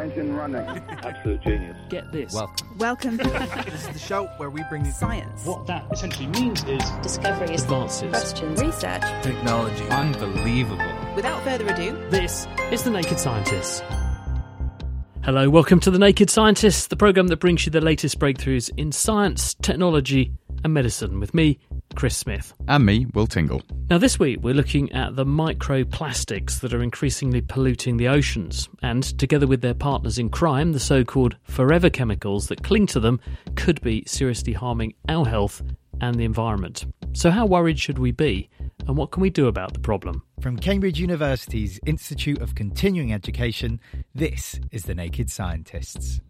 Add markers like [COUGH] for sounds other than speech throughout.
Engine running. [LAUGHS] Absolute genius. Get this. Welcome. Welcome. this is the show where we bring you Science. What that essentially means is Discoveries. Advances. Questions. Research. technology. Unbelievable. Without further ado, This is The Naked Scientists. Hello, welcome to The Naked Scientists, the programme that brings you the latest breakthroughs in science, technology, and medicine with me, Chris Smith. And me, Will Tingle. Now, this week we're looking at the microplastics that are increasingly polluting the oceans, and together with their partners in crime, the so called forever chemicals that cling to them could be seriously harming our health and the environment. So, how worried should we be, and what can we do about the problem? From Cambridge University's Institute of Continuing Education, this is The Naked Scientists.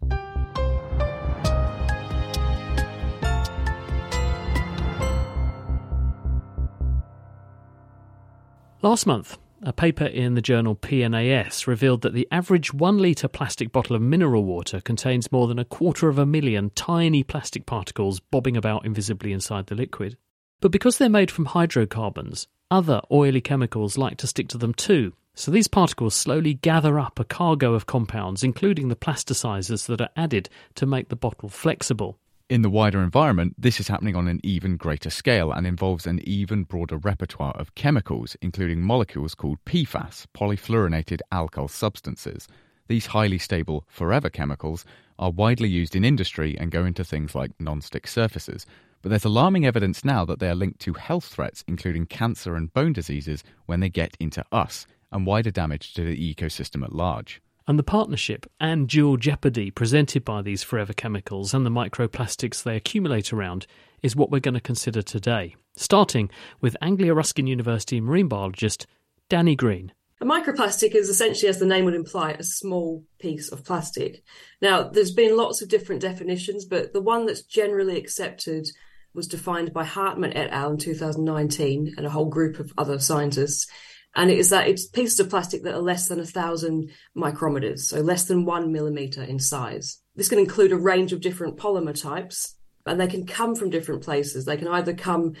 Last month, a paper in the journal PNAS revealed that the average one litre plastic bottle of mineral water contains more than a quarter of a million tiny plastic particles bobbing about invisibly inside the liquid. But because they're made from hydrocarbons, other oily chemicals like to stick to them too. So these particles slowly gather up a cargo of compounds, including the plasticizers that are added to make the bottle flexible. In the wider environment, this is happening on an even greater scale and involves an even broader repertoire of chemicals, including molecules called PFAS, polyfluorinated alkyl substances. These highly stable forever chemicals are widely used in industry and go into things like non-stick surfaces. But there's alarming evidence now that they are linked to health threats, including cancer and bone diseases, when they get into us, and wider damage to the ecosystem at large. And the partnership and dual jeopardy presented by these forever chemicals and the microplastics they accumulate around is what we're going to consider today, starting with Anglia Ruskin University marine biologist Danny Green. A microplastic is essentially, as the name would imply, a small piece of plastic. Now, there's been lots of different definitions, but the one that's generally accepted was defined by Hartmann et al. in 2019 and a whole group of other scientists. And it is that it's pieces of plastic that are less than a thousand micrometers, so less than one millimeter in size. This can include a range of different polymer types, and they can come from different places. They can either come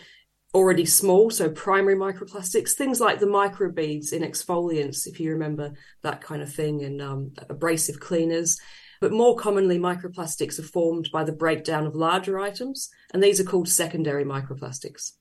already small, so primary microplastics, things like the microbeads in exfoliants, if you remember that kind of thing, and um, abrasive cleaners. But more commonly, microplastics are formed by the breakdown of larger items, and these are called secondary microplastics.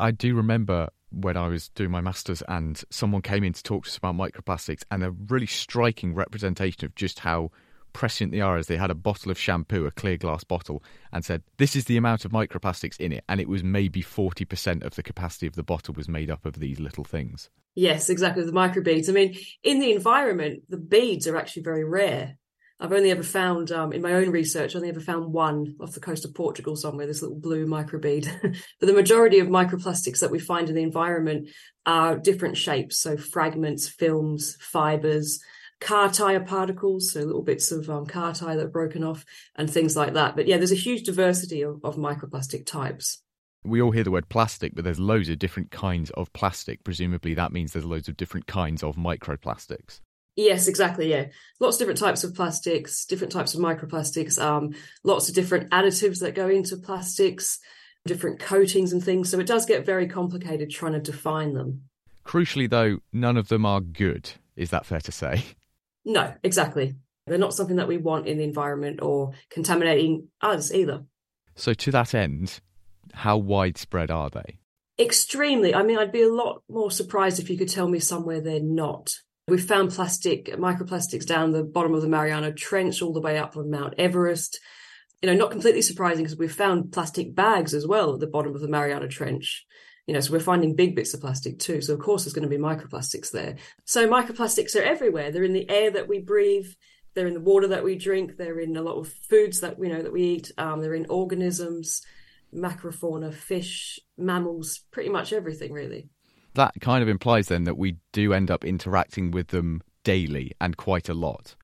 I do remember when I was doing my masters and someone came in to talk to us about microplastics and a really striking representation of just how prescient they are as they had a bottle of shampoo, a clear glass bottle, and said, This is the amount of microplastics in it. And it was maybe 40% of the capacity of the bottle was made up of these little things. Yes, exactly. The microbeads. I mean, in the environment, the beads are actually very rare. I've only ever found, um, in my own research, I've only ever found one off the coast of Portugal somewhere, this little blue microbead. [LAUGHS] but the majority of microplastics that we find in the environment are different shapes. So fragments, films, fibers, car tire particles, so little bits of um, car tire that are broken off and things like that. But yeah, there's a huge diversity of, of microplastic types. We all hear the word plastic, but there's loads of different kinds of plastic. Presumably, that means there's loads of different kinds of microplastics. Yes, exactly. Yeah, lots of different types of plastics, different types of microplastics, um, lots of different additives that go into plastics, different coatings and things. So it does get very complicated trying to define them. Crucially, though, none of them are good. Is that fair to say? No, exactly. They're not something that we want in the environment or contaminating us either. So, to that end, how widespread are they? Extremely. I mean, I'd be a lot more surprised if you could tell me somewhere they're not. We've found plastic, microplastics down the bottom of the Mariana Trench all the way up from Mount Everest. You know, not completely surprising because we've found plastic bags as well at the bottom of the Mariana Trench. You know, so we're finding big bits of plastic too. So of course there's going to be microplastics there. So microplastics are everywhere. They're in the air that we breathe. They're in the water that we drink. They're in a lot of foods that you know that we eat. Um, they're in organisms, macrofauna, fish, mammals, pretty much everything really. That kind of implies then that we do end up interacting with them daily and quite a lot.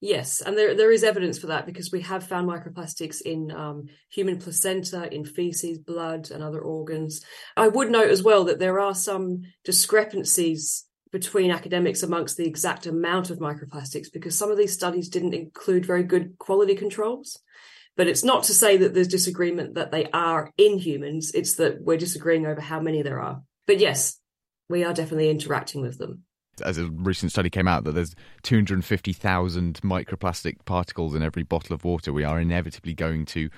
Yes, and there there is evidence for that because we have found microplastics in um, human placenta, in feces, blood, and other organs. I would note as well that there are some discrepancies between academics amongst the exact amount of microplastics because some of these studies didn't include very good quality controls. But it's not to say that there's disagreement that they are in humans, it's that we're disagreeing over how many there are. But yes, we are definitely interacting with them as a recent study came out, that there's 250,000 microplastic particles in every bottle of water. We are inevitably going to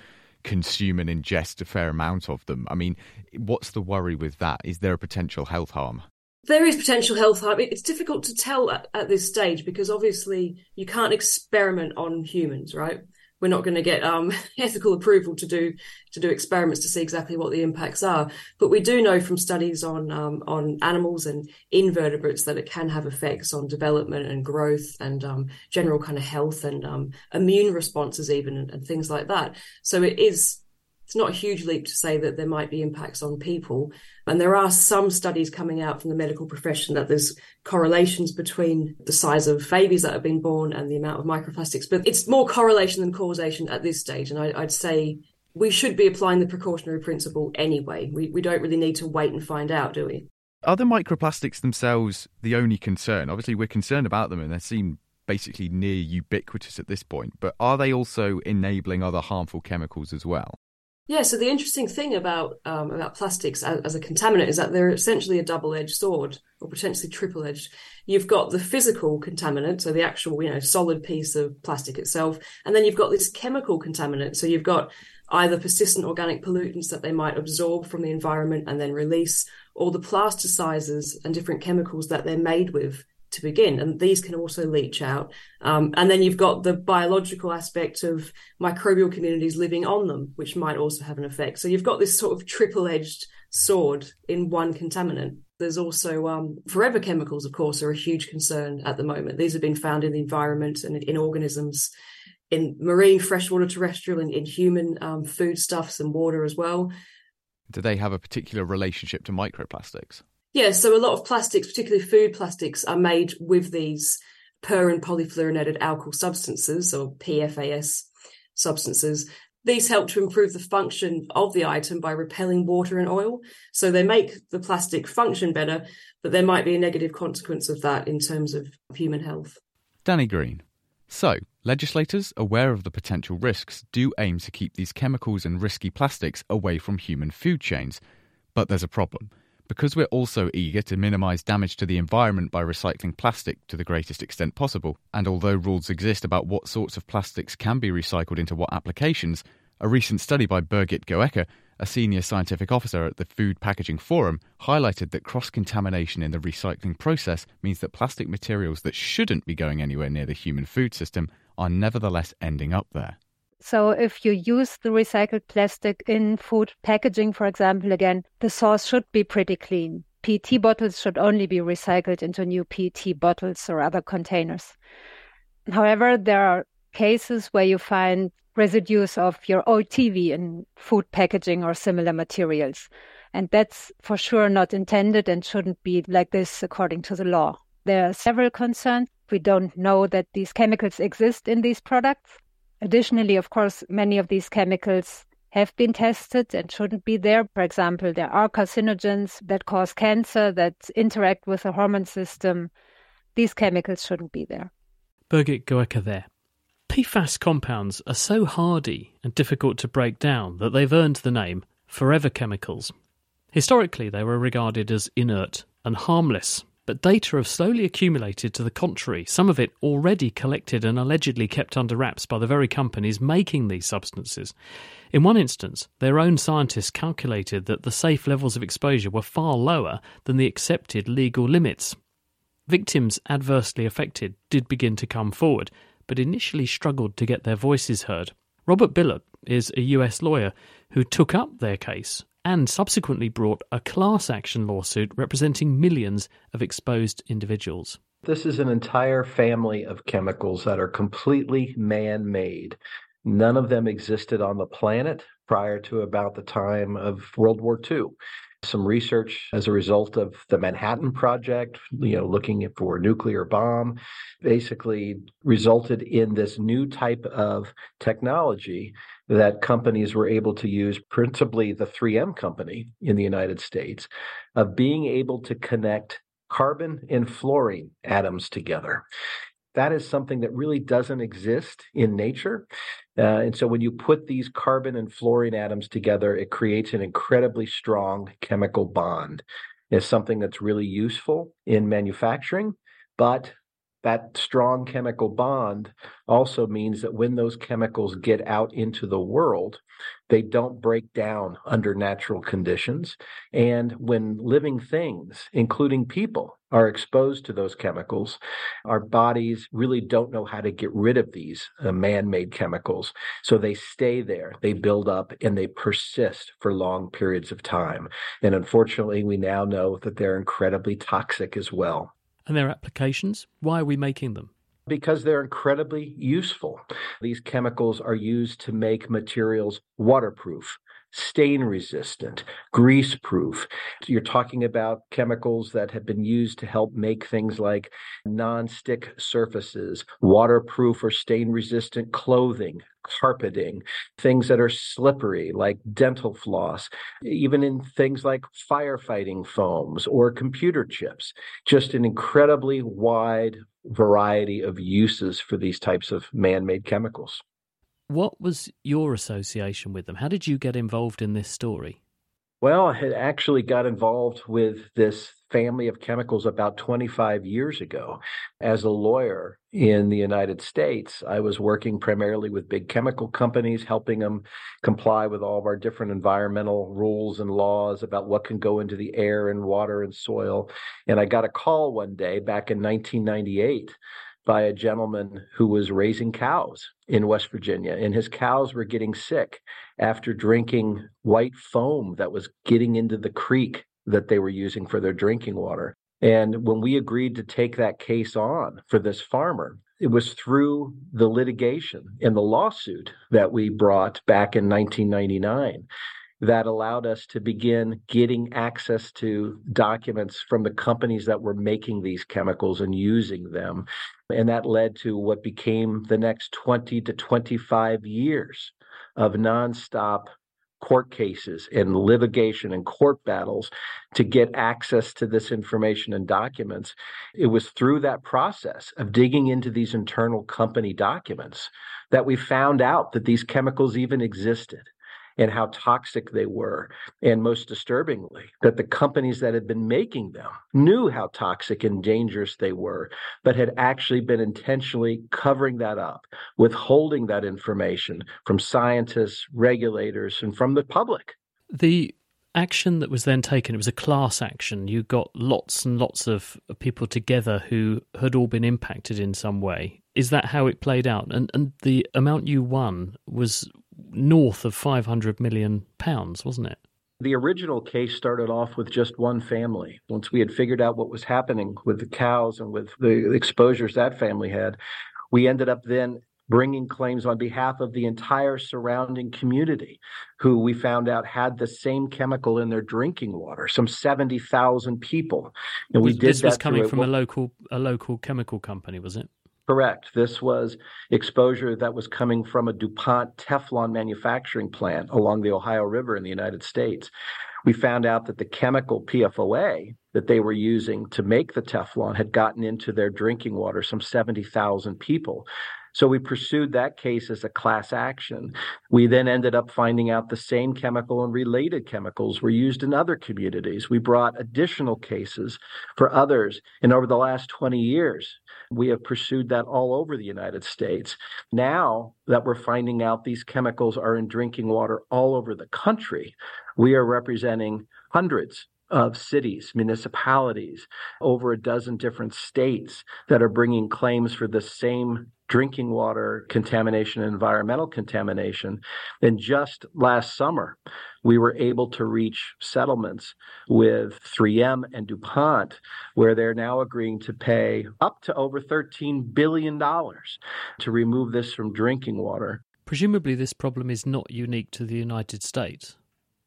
consume and ingest a fair amount of them. I mean, what's the worry with that? Is there a potential health harm? There is potential health harm. It's difficult to tell at, at this stage because obviously you can't experiment on humans, right? We're not going to get um, [LAUGHS] ethical approval to do to do experiments to see exactly what the impacts are. But we do know from studies on um, on animals and invertebrates that it can have effects on development and growth and um, general kind of health and um, immune responses even and, and things like that. So it is it's not a huge leap to say that there might be impacts on people. And there are some studies coming out from the medical profession that there's correlations between the size of babies that have been born and the amount of microplastics. But it's more correlation than causation at this stage. And I, would say we should be applying the precautionary principle anyway. We, we don't really need to wait and find out, do we? Are the microplastics themselves the only concern? Obviously, we're concerned about them and they seem basically near ubiquitous at this point, but are they also enabling other harmful chemicals as well? Yeah, so the interesting thing about um, about plastics as, as, a contaminant is that they're essentially a double-edged sword, or potentially triple-edged. You've got the physical contaminant, so the actual, you know, solid piece of plastic itself, and then you've got this chemical contaminant. So you've got either persistent organic pollutants that they might absorb from the environment and then release, or the plasticizers and different chemicals that they're made with to begin, and these can also leach out. Um, and then you've got the biological aspect of microbial communities living on them, which might also have an effect. So you've got this sort of triple edged sword in one contaminant. There's also um, forever chemicals, of course, are a huge concern at the moment. These have been found in the environment and in organisms, in marine, freshwater, terrestrial, and in human um, foodstuffs and water as well. Do they have a particular relationship to microplastics? Yeah, so a lot of plastics, particularly food plastics, are made with these per and polyfluorinated alkyl substances or PFAS substances. These help to improve the function of the item by repelling water and oil. So they make the plastic function better, but there might be a negative consequence of that in terms of human health. Danny Green. So, legislators, aware of the potential risks, do aim to keep these chemicals and risky plastics away from human food chains. But there's a problem. Because we're also eager to minimise damage to the environment by recycling plastic to the greatest extent possible, and although rules exist about what sorts of plastics can be recycled into what applications, a recent study by Birgit Geueke, a senior scientific officer at the Food Packaging Forum, highlighted that cross contamination in the recycling process means that plastic materials that shouldn't be going anywhere near the human food system are nevertheless ending up there. So if you use the recycled plastic in food packaging, for example, again, the source should be pretty clean. PET bottles should only be recycled into new PET bottles or other containers. However, there are cases where you find residues of your old TV in food packaging or similar materials. And that's for sure not intended and shouldn't be like this according to the law. There are several concerns. We don't know that these chemicals exist in these products. Additionally, of course, many of these chemicals have been tested and shouldn't be there. For example, there are carcinogens that cause cancer, that interact with the hormone system. These chemicals shouldn't be there. Birgit Geueke there. PFAS compounds are so hardy and difficult to break down that they've earned the name forever chemicals. Historically, they were regarded as inert and harmless but data have slowly accumulated to the contrary, some of it already collected and allegedly kept under wraps by the very companies making these substances. In one instance, their own scientists calculated that the safe levels of exposure were far lower than the accepted legal limits. Victims adversely affected did begin to come forward, but initially struggled to get their voices heard. Robert Bilott is a US lawyer who took up their case and subsequently brought a class action lawsuit representing millions of exposed individuals. This is an entire family of chemicals that are completely man made. None of them existed on the planet prior to about the time of World War II. some research as a result of the Manhattan Project, you know, looking for a nuclear bomb, basically resulted in this new type of technology that companies were able to use, principally the 3M company in the United States, of being able to connect carbon and fluorine atoms together. That is something that really doesn't exist in nature. Uh, and so when you put these carbon and fluorine atoms together, it creates an incredibly strong chemical bond. It's something that's really useful in manufacturing, but that strong chemical bond also means that when those chemicals get out into the world, they don't break down under natural conditions. And when living things, including people, are exposed to those chemicals, our bodies really don't know how to get rid of these uh, man made chemicals. So they stay there, they build up, and they persist for long periods of time. And unfortunately, we now know that they're incredibly toxic as well and their applications? Why are we making them? Because they're incredibly useful. These chemicals are used to make materials waterproof, stain resistant, grease proof. You're talking about chemicals that have been used to help make things like non-stick surfaces, waterproof or stain resistant clothing, carpeting, things that are slippery like dental floss, even in things like firefighting foams or computer chips. Just an incredibly wide variety of uses for these types of man made chemicals. What was your association with them? How did you get involved in this story? Well, I had actually got involved with this family of chemicals about 25 years ago. As a lawyer in the United States, I was working primarily with big chemical companies, helping them comply with all of our different environmental rules and laws about what can go into the air and water and soil. And I got a call one day back in 1998 by a gentleman who was raising cows in West Virginia, and his cows were getting sick after drinking white foam that was getting into the creek that they were using for their drinking water. And when we agreed to take that case on for this farmer, it was through the litigation and the lawsuit that we brought back in 1999 that allowed us to begin getting access to documents from the companies that were making these chemicals and using them. And that led to what became the next 20 to 25 years of nonstop court cases and litigation and court battles to get access to this information and documents. It was through that process of digging into these internal company documents that we found out that these chemicals even existed and how toxic they were. And most disturbingly, that the companies that had been making them knew how toxic and dangerous they were, but had actually been intentionally covering that up, withholding that information from scientists, regulators, and from the public. The action that was then taken, it was a class action. You got lots and lots of people together who had all been impacted in some way. Is that how it played out? And and the amount you won was north of 500 million pounds, wasn't it? The original case started off with just one family. Once we had figured out what was happening with the cows and with the exposures that family had, we ended up then bringing claims on behalf of the entire surrounding community who we found out had the same chemical in their drinking water some 70,000 people and we did this was coming from a local a local chemical company was it Correct. This was exposure that was coming from a DuPont Teflon manufacturing plant along the Ohio River in the United States. We found out that the chemical PFOA that they were using to make the Teflon had gotten into their drinking water, some 70,000 people. So we pursued that case as a class action. We then ended up finding out the same chemical and related chemicals were used in other communities. We brought additional cases for others. And over the last 20 years, we have pursued that all over the United States. Now that we're finding out these chemicals are in drinking water all over the country, we are representing hundreds of cities, municipalities, over a dozen different states that are bringing claims for the same drinking water contamination and environmental contamination. And just last summer, we were able to reach settlements with 3M and DuPont, where they're now agreeing to pay up to over $13 billion to remove this from drinking water. Presumably, this problem is not unique to the United States.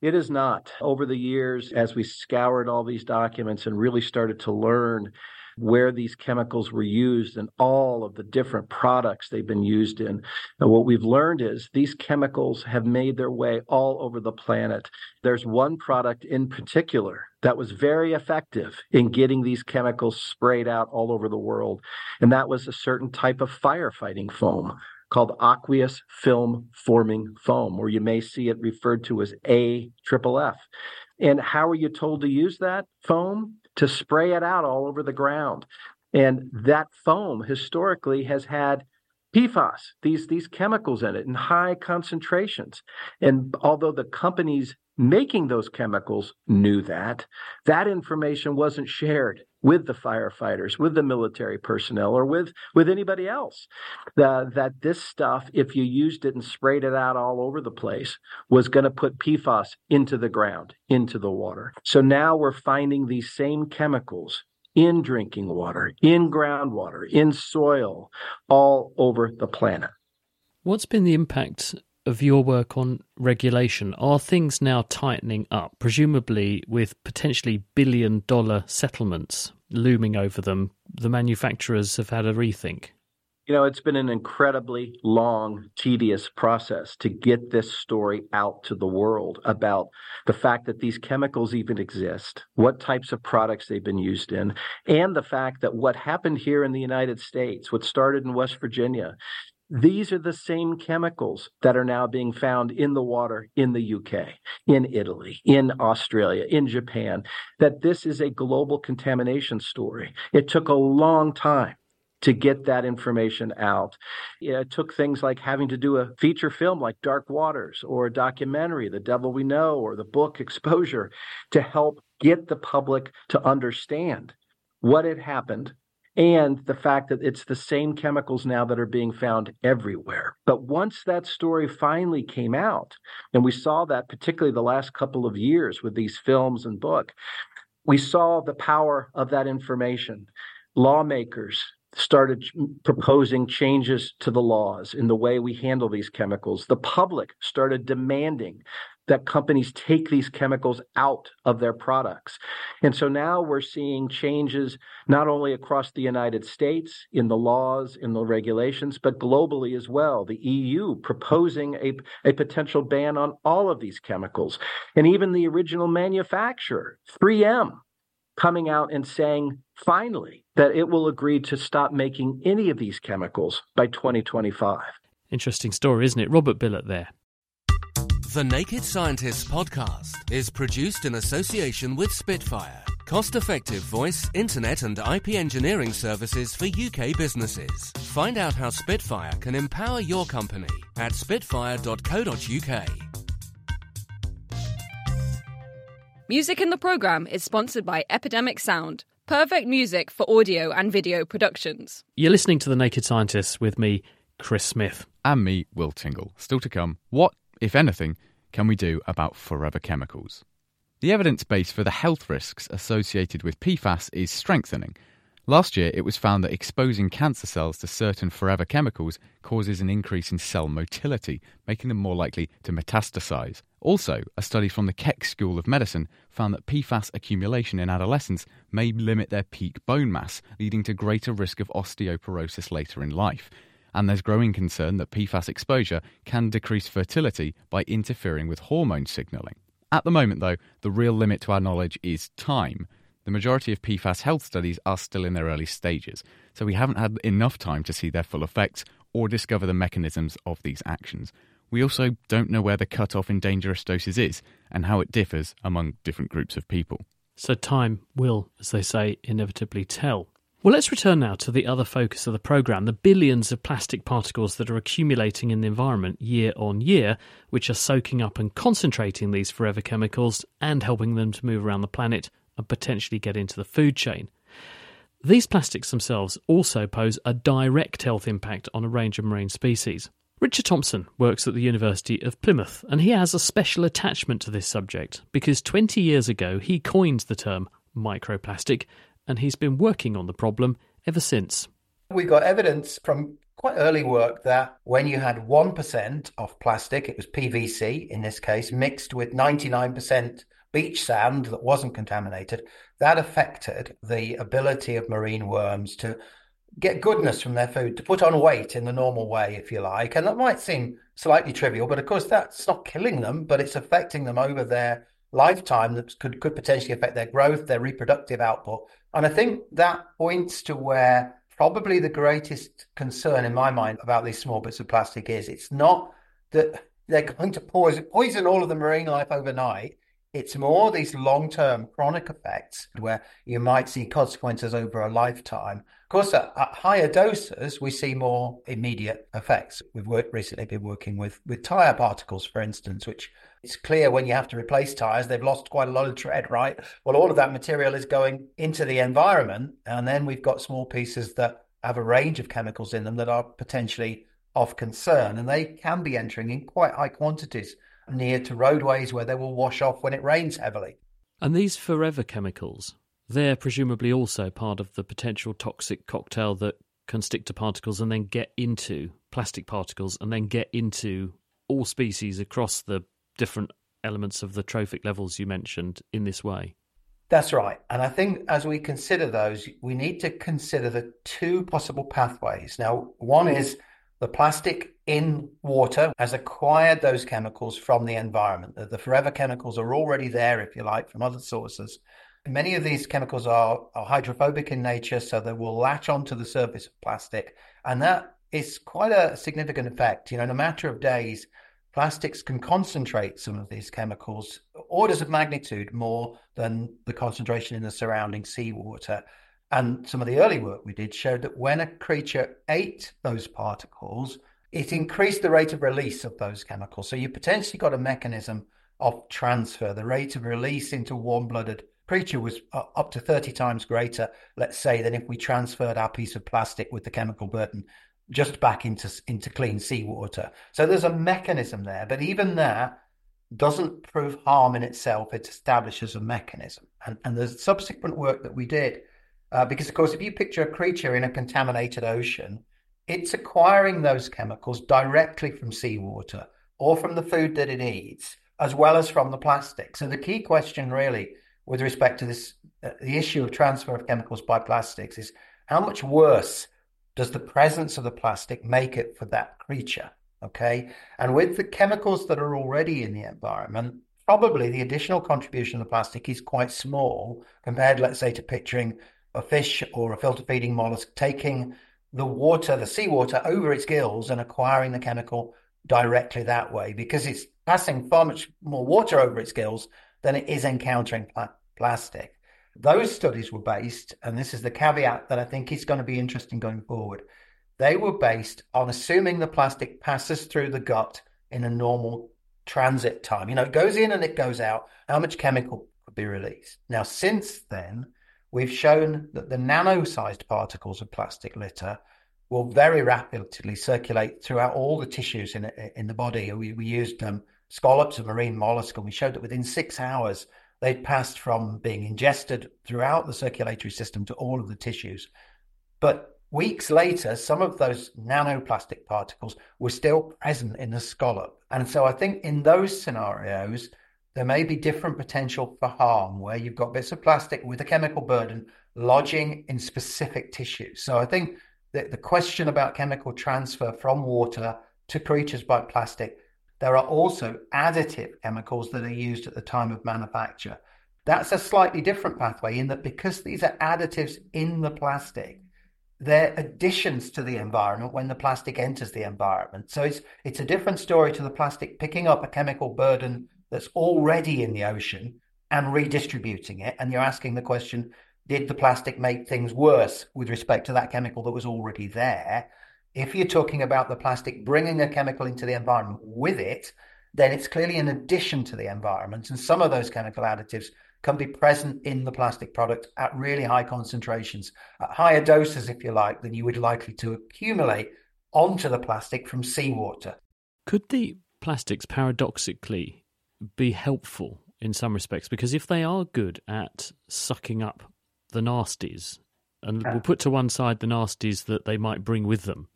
It is not. Over the years, as we scoured all these documents and really started to learn where these chemicals were used and all of the different products they've been used in. And what we've learned is these chemicals have made their way all over the planet. There's one product in particular that was very effective in getting these chemicals sprayed out all over the world, and that was a certain type of firefighting foam called aqueous film forming foam, or you may see it referred to as AFFF. And how are you told to use that foam? To spray it out all over the ground. And that foam historically has had PFAS, these, these chemicals in it in high concentrations. And although the companies making those chemicals knew that, that information wasn't shared with the firefighters, with the military personnel, or with, with anybody else. The, that this stuff, if you used it and sprayed it out all over the place, was going to put PFAS into the ground, into the water. So now we're finding these same chemicals in drinking water, in groundwater, in soil, all over the planet. What's been the impact of your work on regulation? Are things now tightening up, presumably with potentially billion dollar settlements looming over them? The manufacturers have had a rethink. You know, it's been an incredibly long, tedious process to get this story out to the world about the fact that these chemicals even exist, what types of products they've been used in, and the fact that what happened here in the United States, what started in West Virginia, these are the same chemicals that are now being found in the water in the UK, in Italy, in Australia, in Japan, that this is a global contamination story. It took a long time to get that information out. It took things like having to do a feature film like Dark Waters or a documentary, The Devil We Know, or the book Exposure to help get the public to understand what had happened and the fact that it's the same chemicals now that are being found everywhere. But once that story finally came out, and we saw that particularly the last couple of years with these films and book, we saw the power of that information. Lawmakers, started proposing changes to the laws in the way we handle these chemicals. The public started demanding that companies take these chemicals out of their products. And so now we're seeing changes not only across the United States in the laws, in the regulations, but globally as well. The EU proposing a, a potential ban on all of these chemicals. And even the original manufacturer, 3M, coming out and saying finally that it will agree to stop making any of these chemicals by 2025. Interesting story, isn't it? Robert Bilott there. The Naked Scientists podcast is produced in association with Spitfire, cost effective voice, internet, and IP engineering services for UK businesses. Find out how Spitfire can empower your company at spitfire.co.uk. Music in the program is sponsored by Epidemic Sound, perfect music for audio and video productions. You're listening to The Naked Scientists with me, Chris Smith. And me, Will Tingle. Still to come, what, if anything, can we do about forever chemicals? The evidence base for the health risks associated with PFAS is strengthening. Last year, it was found that exposing cancer cells to certain forever chemicals causes an increase in cell motility, making them more likely to metastasize. Also, a study from the Keck School of Medicine found that PFAS accumulation in adolescents may limit their peak bone mass, leading to greater risk of osteoporosis later in life. And there's growing concern that PFAS exposure can decrease fertility by interfering with hormone signaling. At the moment, though, the real limit to our knowledge is time. The majority of PFAS health studies are still in their early stages, so we haven't had enough time to see their full effects or discover the mechanisms of these actions. We also don't know where the cutoff in dangerous doses is and how it differs among different groups of people. So time will, as they say, inevitably tell. Well, let's return now to the other focus of the programme the billions of plastic particles that are accumulating in the environment year on year, which are soaking up and concentrating these forever chemicals and helping them to move around the planet and potentially get into the food chain. These plastics themselves also pose a direct health impact on a range of marine species. Richard Thompson works at the University of Plymouth, and he has a special attachment to this subject because 20 years ago he coined the term microplastic, and he's been working on the problem ever since. We got evidence from quite early work that when you had 1% of plastic, it was PVC in this case, mixed with 99% beach sand that wasn't contaminated, that affected the ability of marine worms to get goodness from their food, to put on weight in the normal way, if you like. And that might seem slightly trivial, but of course that's not killing them, but it's affecting them over their lifetime that could, could potentially affect their growth, their reproductive output. And I think that points to where probably the greatest concern in my mind about these small bits of plastic is it's not that they're going to poison, poison all of the marine life overnight. It's more these long term chronic effects where you might see consequences over a lifetime. Of course, at, at, higher doses, we see more immediate effects. We've worked recently been working with, with tire particles, for instance, which it's clear when you have to replace tires, they've lost quite a lot of tread, right? Well, all of that material is going into the environment. And then we've got small pieces that have a range of chemicals in them that are potentially of concern. And they can be entering in quite high quantities near to roadways where they will wash off when it rains heavily. And these forever chemicals, they're presumably also part of the potential toxic cocktail that can stick to particles and then get into plastic particles and then get into all species across the different elements of the trophic levels you mentioned in this way. That's right. And I think as we consider those, we need to consider the two possible pathways. Now, one is the plastic in water has acquired those chemicals from the environment. The forever chemicals are already there, if you like, from other sources. Many of these chemicals are, are hydrophobic in nature, so they will latch onto the surface of plastic. And that is quite a significant effect. You know, in a matter of days, plastics can concentrate some of these chemicals orders of magnitude more than the concentration in the surrounding seawater. And some of the early work we did showed that when a creature ate those particles, it increased the rate of release of those chemicals. So you potentially got a mechanism of transfer. The rate of release into warm blooded creature was uh, up to 30 times greater, let's say, than if we transferred our piece of plastic with the chemical burden just back into, into clean seawater. So there's a mechanism there. But even that doesn't prove harm in itself, it establishes a mechanism. And, and the subsequent work that we did uh, because, of course, if you picture a creature in a contaminated ocean, it's acquiring those chemicals directly from seawater or from the food that it eats, as well as from the plastic. So, the key question, really, with respect to this, uh, the issue of transfer of chemicals by plastics is how much worse does the presence of the plastic make it for that creature? Okay. And with the chemicals that are already in the environment, probably the additional contribution of the plastic is quite small compared, let's say, to picturing a fish or a filter feeding mollusk taking the water, the seawater, over its gills and acquiring the chemical directly that way because it's passing far much more water over its gills than it is encountering pl- plastic. Those studies were based, and this is the caveat that I think is going to be interesting going forward. They were based on assuming the plastic passes through the gut in a normal transit time. You know, it goes in and it goes out. How much chemical could be released? Now, since then, we've shown that the nano-sized particles of plastic litter will very rapidly circulate throughout all the tissues in in the body. We, we used um, scallops of marine mollusk, and we showed that within six hours they'd passed from being ingested throughout the circulatory system to all of the tissues. But weeks later, some of those nanoplastic particles were still present in the scallop, and so I think in those scenarios there may be different potential for harm where you've got bits of plastic with a chemical burden lodging in specific tissues. So I think that the question about chemical transfer from water to creatures by plastic, there are also additive chemicals that are used at the time of manufacture. That's a slightly different pathway in that because these are additives in the plastic, they're additions to the environment when the plastic enters the environment. So it's it's a different story to the plastic picking up a chemical burden that's already in the ocean and redistributing it. And you're asking the question, did the plastic make things worse with respect to that chemical that was already there? If you're talking about the plastic bringing a chemical into the environment with it, then it's clearly an addition to the environment. And some of those chemical additives can be present in the plastic product at really high concentrations, at higher doses, if you like, than you would likely to accumulate onto the plastic from seawater. Could the plastics paradoxically be helpful in some respects because if they are good at sucking up the nasties and we'll put to one side the nasties that they might bring with them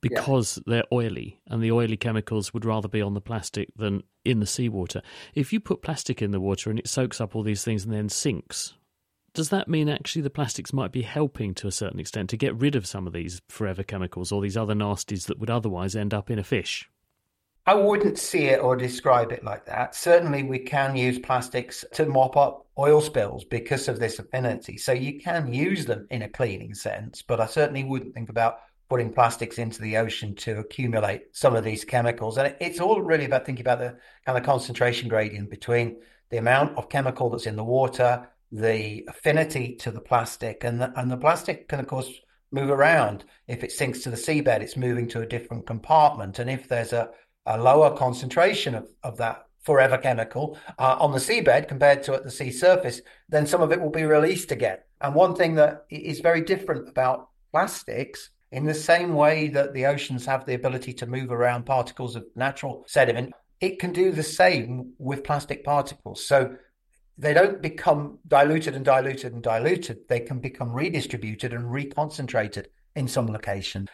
because yeah. they're oily and the oily chemicals would rather be on the plastic than in the seawater. If you put plastic in the water and it soaks up all these things and then sinks, does that mean actually the plastics might be helping to a certain extent to get rid of some of these forever chemicals or these other nasties that would otherwise end up in a fish? I wouldn't see it or describe it like that. Certainly, we can use plastics to mop up oil spills because of this affinity. So you can use them in a cleaning sense, but I certainly wouldn't think about putting plastics into the ocean to accumulate some of these chemicals. And it's all really about thinking about the kind of concentration gradient between the amount of chemical that's in the water, the affinity to the plastic, and the, and the plastic can, of course, move around. If it sinks to the seabed, it's moving to a different compartment. And if there's a a lower concentration of, of that forever chemical uh, on the seabed compared to at the sea surface, then some of it will be released again. And one thing that is very different about plastics, in the same way that the oceans have the ability to move around particles of natural sediment, it can do the same with plastic particles. So they don't become diluted and diluted and diluted. They can become redistributed and reconcentrated in some location.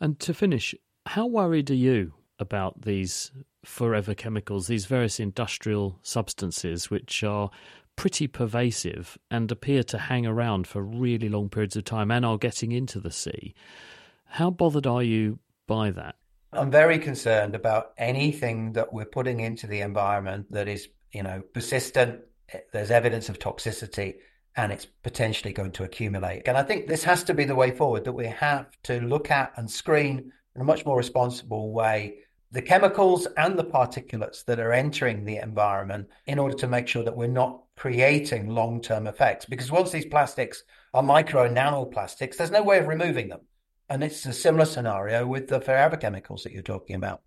And to finish, how worried are you about these forever chemicals, these various industrial substances which are pretty pervasive and appear to hang around for really long periods of time and are getting into the sea. How bothered are you by that? I'm very concerned about anything that we're putting into the environment that is, you know, persistent. There's evidence of toxicity and it's potentially going to accumulate. And I think this has to be the way forward that we have to look at and screen in a much more responsible way the chemicals and the particulates that are entering the environment in order to make sure that we're not creating long term effects. Because once these plastics are micro and nanoplastics, there's no way of removing them. And it's a similar scenario with the forever chemicals that you're talking about.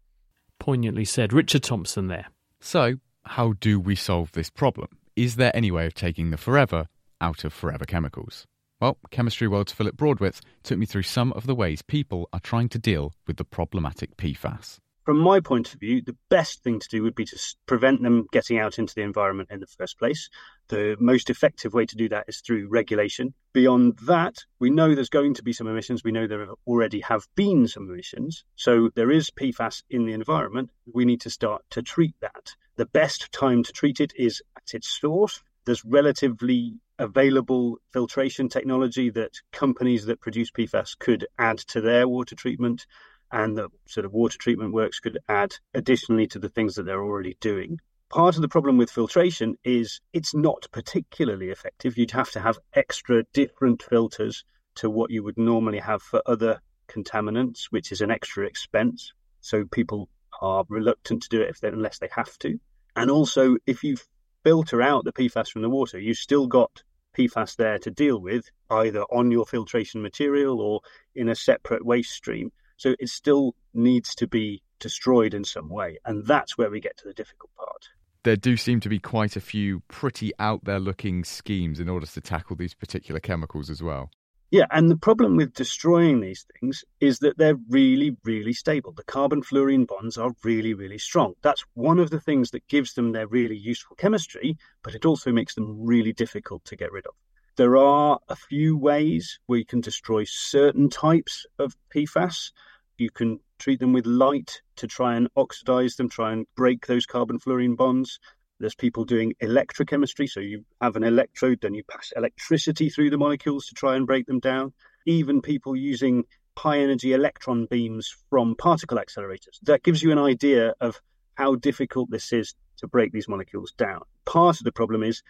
Poignantly said. Richard Thompson there. So, how do we solve this problem? Is there any way of taking the forever out of forever chemicals? Well, Chemistry World's Philip Broadwith took me through some of the ways people are trying to deal with the problematic PFAS from my point of view, the best thing to do would be to prevent them getting out into the environment in the first place. The most effective way to do that is through regulation. Beyond that, we know there's going to be some emissions. We know there already have been some emissions. So there is PFAS in the environment. We need to start to treat that. The best time to treat it is at its source. There's relatively available filtration technology that companies that produce PFAS could add to their water treatment and the sort of water treatment works could add additionally to the things that they're already doing. Part of the problem with filtration is it's not particularly effective. You'd have to have extra different filters to what you would normally have for other contaminants, which is an extra expense. So people are reluctant to do it they, unless they have to. And also, if you filter out the PFAS from the water, you've still got PFAS there to deal with, either on your filtration material or in a separate waste stream. So it still needs to be destroyed in some way. And that's where we get to the difficult part. There do seem to be quite a few pretty out there looking schemes in order to tackle these particular chemicals as well. Yeah, and the problem with destroying these things is that they're really, really stable. The carbon fluorine bonds are really, really strong. That's one of the things that gives them their really useful chemistry, but it also makes them really difficult to get rid of. There are a few ways where you can destroy certain types of PFAS. You can treat them with light to try and oxidize them, try and break those carbon fluorine bonds. There's people doing electrochemistry, so you have an electrode, then you pass electricity through the molecules to try and break them down. Even people using high energy electron beams from particle accelerators. That gives you an idea of how difficult this is to break these molecules down. Part of the problem is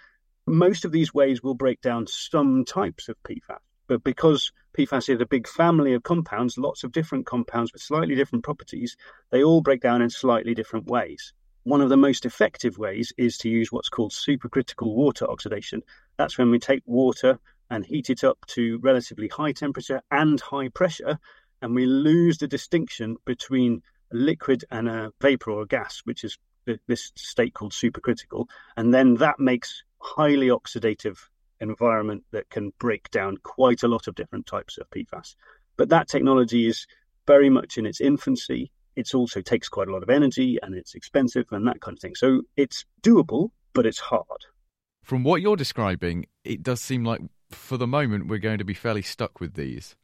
most of these ways will break down some types of PFAS. But because PFAS is a big family of compounds, lots of different compounds with slightly different properties, they all break down in slightly different ways. One of the most effective ways is to use what's called supercritical water oxidation. That's when we take water and heat it up to relatively high temperature and high pressure, and we lose the distinction between a liquid and a vapor or a gas, which is this state called supercritical. And then that makes highly oxidative environment that can break down quite a lot of different types of PFAS. But that technology is very much in its infancy. It also takes quite a lot of energy and it's expensive and that kind of thing. So it's doable, but it's hard. From what you're describing, it does seem like for the moment, we're going to be fairly stuck with these.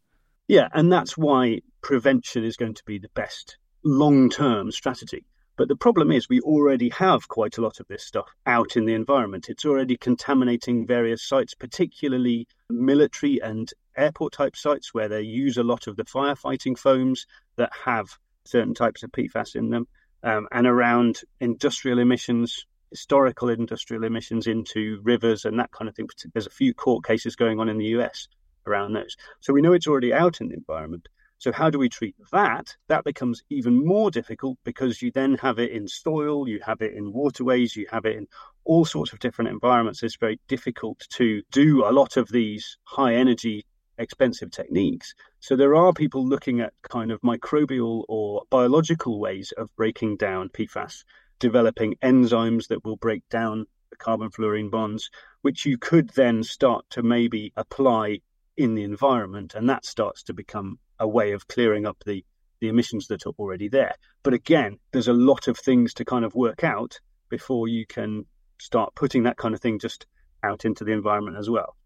Yeah, and that's why prevention is going to be the best long term strategy. But the problem is, we already have quite a lot of this stuff out in the environment. It's already contaminating various sites, particularly military and airport type sites where they use a lot of the firefighting foams that have certain types of PFAS in them, um, and around industrial emissions, historical industrial emissions into rivers and that kind of thing. There's a few court cases going on in the US around those. So we know it's already out in the environment. So, how do we treat that? That becomes even more difficult because you then have it in soil, you have it in waterways, you have it in all sorts of different environments. It's very difficult to do a lot of these high energy, expensive techniques. So, there are people looking at kind of microbial or biological ways of breaking down PFAS, developing enzymes that will break down the carbon fluorine bonds, which you could then start to maybe apply in the environment. And that starts to become a way of clearing up the the emissions that are already there. But again, there's a lot of things to kind of work out before you can start putting that kind of thing just out into the environment as well.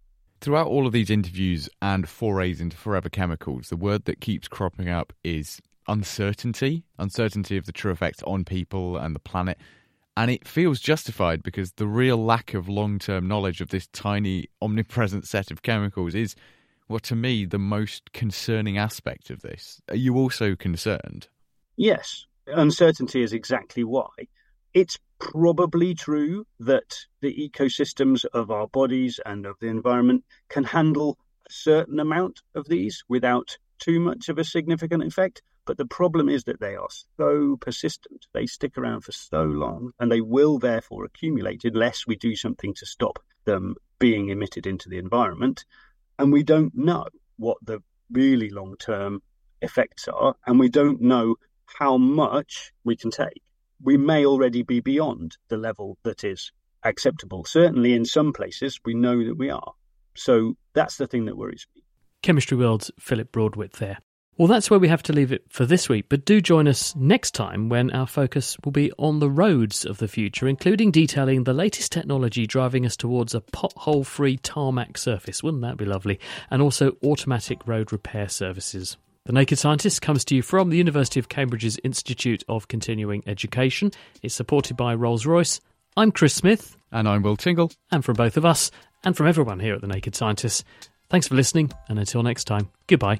Throughout all of these interviews and forays into forever chemicals, the word that keeps cropping up is uncertainty, uncertainty of the true effects on people and the planet. And it feels justified because the real lack of long term knowledge of this tiny, omnipresent set of chemicals is well, to me, the most concerning aspect of this. Are you also concerned? Yes. Uncertainty is exactly why. It's probably true that the ecosystems of our bodies and of the environment can handle a certain amount of these without too much of a significant effect. But the problem is that they are so persistent. They stick around for so long and they will therefore accumulate unless we do something to stop them being emitted into the environment and we don't know what the really long term effects are, and we don't know how much we can take. We may already be beyond the level that is acceptable. Certainly, in some places, we know that we are. So that's the thing that worries me. Chemistry World's Philip Broadwith there. Well, that's where we have to leave it for this week, but do join us next time when our focus will be on the roads of the future, including detailing the latest technology driving us towards a pothole free tarmac surface. Wouldn't that be lovely? And also automatic road repair services. The Naked Scientist comes to you from the University of Cambridge's Institute of Continuing Education. It's supported by Rolls Royce. I'm Chris Smith. And I'm Will Tingle. And from both of us, and from everyone here at The Naked Scientist, thanks for listening, and until next time, goodbye.